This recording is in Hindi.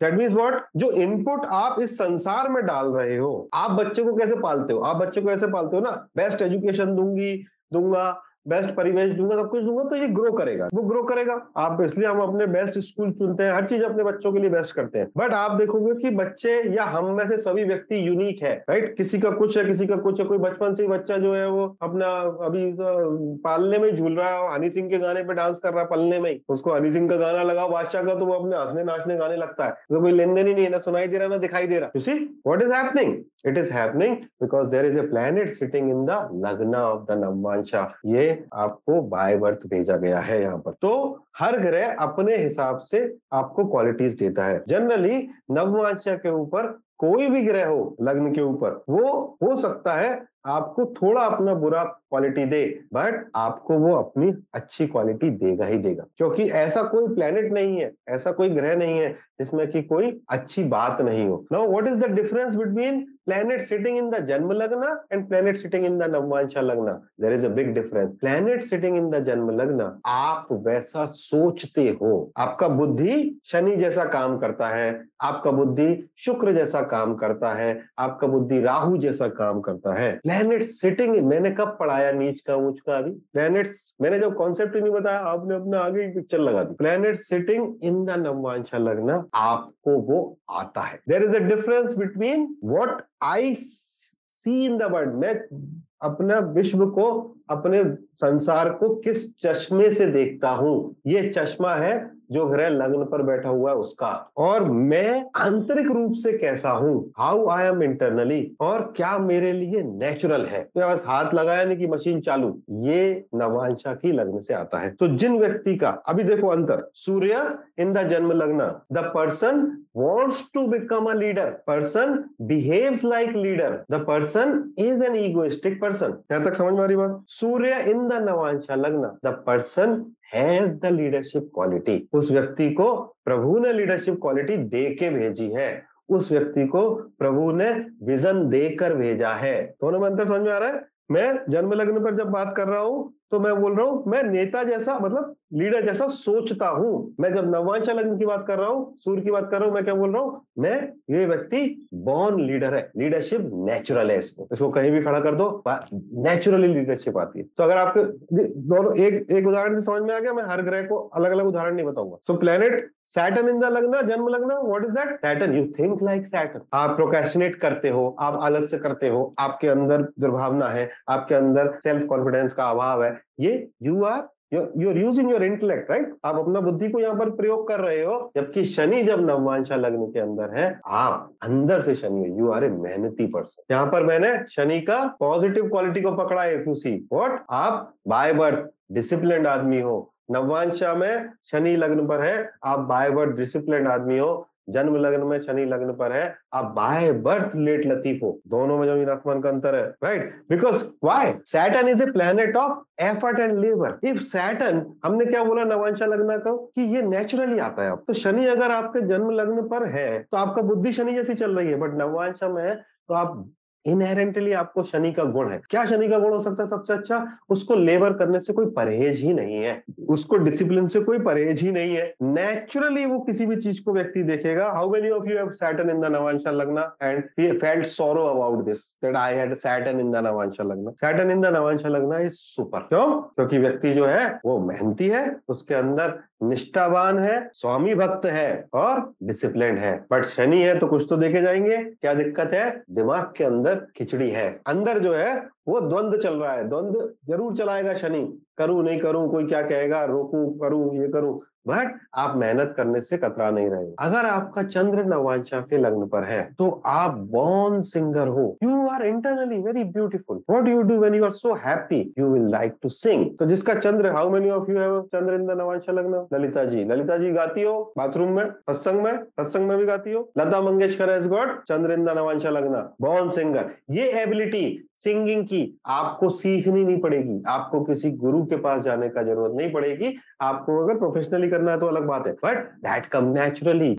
दैट मीन्स वॉट जो इनपुट आप इस संसार में डाल रहे हो, आप बच्चे को कैसे पालते हो? आप बच्चे को कैसे पालते हो ना? बेस्ट एजुकेशन दूँगी, दूँगा बेस्ट परिवेश दूँगा, सब कुछ दूँगा तो ये ग्रो करेगा। वो ग्रो करेगा। आप इसलिए हम अपने बेस्ट स्कूल चुनते हैं। हर चीज़ अपने बच्चों के लिए बेस्ट करते हैं। बट आप देखोगे कि बच्चे या हम में से सभी व्यक्ति यूनिक है राइट किसी का कुछ है, किसी का कुछ है, कोई बचपन से ही बच्चा जो है, वो अपना अभी पालने में झूल रहा है हनी सिंह के गाने पे डांस कर रहा है पलने में उसको हनी सिंह का गाना लगाओ, बादशाह का तो वो अपने हंसने नाचने गाने लगता है। तो कोई लेन देन ही नहीं है, ना सुनाई दे रहा, ना दिखाई दे रहा। See what is happening it is happening because there is a planet sitting in the lagna of the navamsha ये आपको बाय बर्थ भेजा गया है यहाँ पर। तो हर ग्रह अपने हिसाब से आपको क्वालिटीज देता है। जनरली नवमांशा के ऊपर कोई भी ग्रह हो, लग्न के ऊपर, वो हो सकता है आपको थोड़ा अपना बुरा क्वालिटी दे बट आपको वो अपनी अच्छी क्वालिटी देगा ही देगा। क्योंकि ऐसा कोई प्लेनेट नहीं है, ऐसा कोई ग्रह नहीं है जिसमें कि कोई अच्छी बात नहीं हो। Now what is the difference between planet sitting in the janma lagna and planet sitting in the navvansha lagna. There is a big difference. Planet sitting in the janma lagna आप वैसा सोचते हो। आपका बुद्धि शनि जैसा काम करता है, आपका बुद्धि शुक्र जैसा काम करता है, आपका बुद्धि राहु जैसा काम करता है। प्लेनेट सिटिंग मैंने कब पढ़ाया नीच का ऊंच का अभी? प्लेनेट्स मैंने जब कॉन्सेप्ट ही नहीं बताया, आपने अपने आगे ही पिक्चर लगा दी planet sitting in the navamsha lagna आपको वो आता है। There is a difference between what I see in the world मैं अपना विश्व को, अपने संसार को किस चश्मे से देखता हूँ? ये चश्मा है जो ग्रह लग्न पर बैठा हुआ है उसका। और मैं आंतरिक रूप से कैसा हूँ? हाउ आई एम इंटरनली और क्या मेरे लिए नेचुरल है? तो बस हाथ लगाया नहीं कि मशीन चालू। ये नवांशा की लग्न से आता है। तो जिन व्यक्ति का, अभी देखो अंतर। सूर्य in the janma lagna. The person wants to become a leader person behaves like leader the person is an egoistic person यहाँ तक समझ में आ रही बात? सूर्य in the navamsha lagna. The person has the leadership quality उस व्यक्ति को प्रभु ने लीडरशिप क्वालिटी दे के भेजी है। उस व्यक्ति को प्रभु ने विजन देकर भेजा है। दोनों में अंतर समझ में आ रहा है? मैं जन्म लग्न पर जब बात कर रहा हूँ तो मैं बोल रहा हूँ, मैं नेता जैसा मतलब लीडर जैसा सोचता हूँ। मैं जब नवांशा लग्न की बात कर रहा हूँ, सूर्य की बात कर रहा हूँ, मैं क्या बोल रहा हूँ? मैं, ये व्यक्ति बॉर्न लीडर है। लीडरशिप नेचुरल है इसको। इसको कहीं भी खड़ा कर दो नेचुरली लीडरशिप आती है। तो अगर आपके दोनों एक एक उदाहरण से समझ में आ गया, मैं हर ग्रह को अलग अलग उदाहरण नहीं बताऊँगा। So planet Saturn in the lagna, janma lagna what is that Saturn you think like Saturn आप प्रोकेशनेट करते हो, आप आलस्य करते हो, आपके अंदर दुर्भावना है, आपके अंदर सेल्फ कॉन्फिडेंस का अभाव है ये you are you are using your intellect right आप अपना बुद्धि को यहाँ पर प्रयोग कर रहे हो, जबकि शनि जब नववांशा लग्न के अंदर है, आप अंदर से शनि यू आर ए मेहनती पर्सन यहाँ पर मैंने शनि का पॉजिटिव क्वालिटी को पकड़ा है यू सी वॉट आप बाय बर्थ डिसिप्लिन आदमी हो. नववांशा में शनि लग्न पर है, आप बाय बर्थ डिसिप्लिन आदमी हो जन्म लग्न में शनि लग्न पर है। आप बाय बर्थ लेट लतीफ हो दोनों में ज़मीन आसमान का अंतर है right because why Saturn is a planet of effort and labour if Saturn हमने क्या बोला नवांशा लग्न का? कि ये नेचुरली आता है तो शनि अगर आपके जन्म लग्न पर है तो आपका बुद्धि शनि जैसी चल रही है बट नवांशा में तो आप इनहेरेंटली आपको शनि का गुण है। क्या शनि का गुण हो सकता है सबसे अच्छा? उसको लेबर करने से कोई परहेज ही नहीं है। उसको डिसिप्लिन से कोई परहेज ही नहीं है। नेचुरली वो किसी भी चीज़ को व्यक्ति देखेगा। How many of you have Saturn in the navamsha lagna and he felt sorrow about this that I had Saturn in the navamsha lagna Saturn in the navamsha लगना इज़ सुपर क्यों? क्योंकि व्यक्ति जो है, वो मेहनती है, उसके अंदर निष्ठावान है, स्वामी भक्त है और डिसिप्लिन है। बट शनि है तो कुछ तो देखे जाएँगे। क्या दिक्कत है? दिमाग के अंदर खिचड़ी है। अंदर जो है वो द्वंद चल रहा है। द्वंद ज़रूर चलाएगा शनि। करूँ, नहीं करूँ, कोई क्या कहेगा, रोकू, करूँ, ये करूँ। बट आप मेहनत करने से कतरा नहीं रहे अगर आपका चंद्र नवांशा के लग्न पर है तो आप बॉर्न सिंगर हो। You are internally very beautiful what you do when you are so happy you will like to sing तो जिसका चंद्र how many of you have chandra in the navamsha lagna? Lalita ji. Lalita ji गाती हो बाथरूम में? सत्संग में? सत्संग में भी गाती हो? Lata Mangeshkar has got chandra in the navamsha lagna. Born singer ये एबिलिटी सिंगिंग की आपको सीखनी नहीं पड़ेगी। आपको किसी गुरु के पास जाने का ज़रूरत नहीं पड़ेगी। आपको अगर प्रोफेशनली करना है तो अलग बात है। But that come naturally